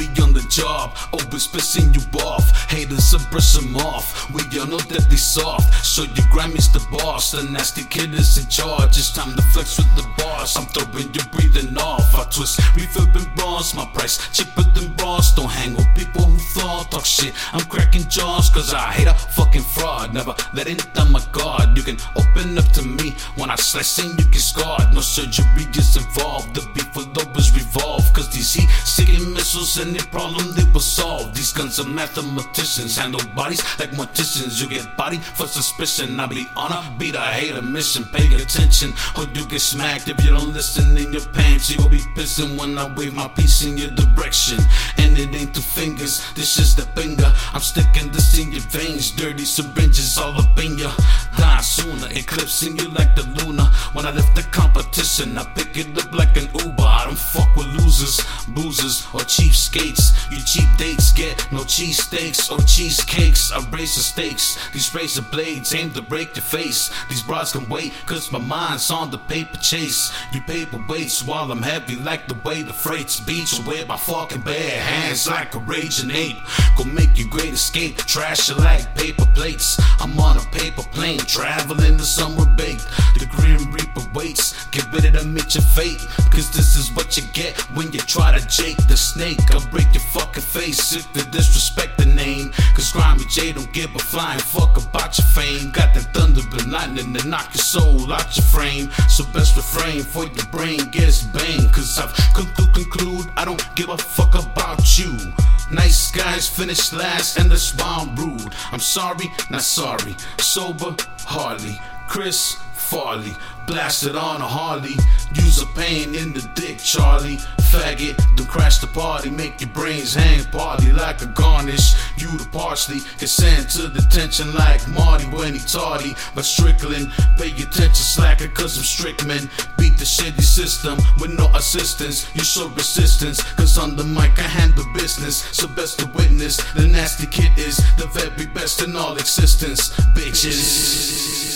be on the job, oh, always pissing you off. Haters are brush them off. We all know that they soft. So your Grammy's the boss. The nasty kid is in charge. It's time to flex with the boss. I'm throwing you breathing off. I twist, refurb and bronze. My price cheaper than bronze. Don't hang with people who thought talk shit. I'm cracking jaws cause I hate a fucking fraud. Never let it down my guard. You can open up to me when I slice and you get scarred. No surgery gets involved. The beef will always revolve. Cause these heat seeking missiles, any problem they will solve. These guns are mathematicians. Handle bodies like morticians. You get body for suspicion. I be on a beat, I hate a mission. Pay attention, or you get smacked if you don't listen in your pants. You will be pissing when I wave my piece in your direction. And it ain't two fingers, this is the finger. I'm sticking this in your veins. Dirty syringes all up in ya. Die eclipsing you like the Luna. Uh, when I lift the competition, I pick it up like an Uber. I don't losers, boozers, or cheapskates. You cheap dates get no cheesesteaks or cheesecakes. I raise the stakes. These razor blades aim to break your face. These bras can wait, cause my mind's on the paper chase. You paper paperweights while I'm heavy like the way the freight's beats. Away my fucking bare hands like a raging ape. Go make your great escape. Trash you like paper plates. I'm on a paper plane, traveling to somewhere baked. The Grim Reaper waits. Meet your fate. Cause this is what you get when you try to jake the snake. I'll break your fucking face if you disrespect the name. Cause Grimey J don't give a flying fuck about your fame. Got that thunder and lightning to knock your soul out your frame. So best refrain for your brain gets banged. Cause I've to conclude I don't give a fuck about you. Nice guys finish last, and that's why I'm rude. I'm sorry, not sorry. Sober, Harley. Chris Farley, blasted on a Harley. Use a pain in the dick, Charlie. Faggot, don't crash the party, make your brains hang party like a garnish. You the parsley, get sent to detention like Marty when he tardy. But Strickland, pay attention, slacker, cause I'm strict man. Beat the shitty system with no assistance. You show resistance, cause on the mic I handle business. So best to witness, the nasty kid is the very best in all existence. Bitches.